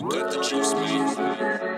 Look at the juice, man.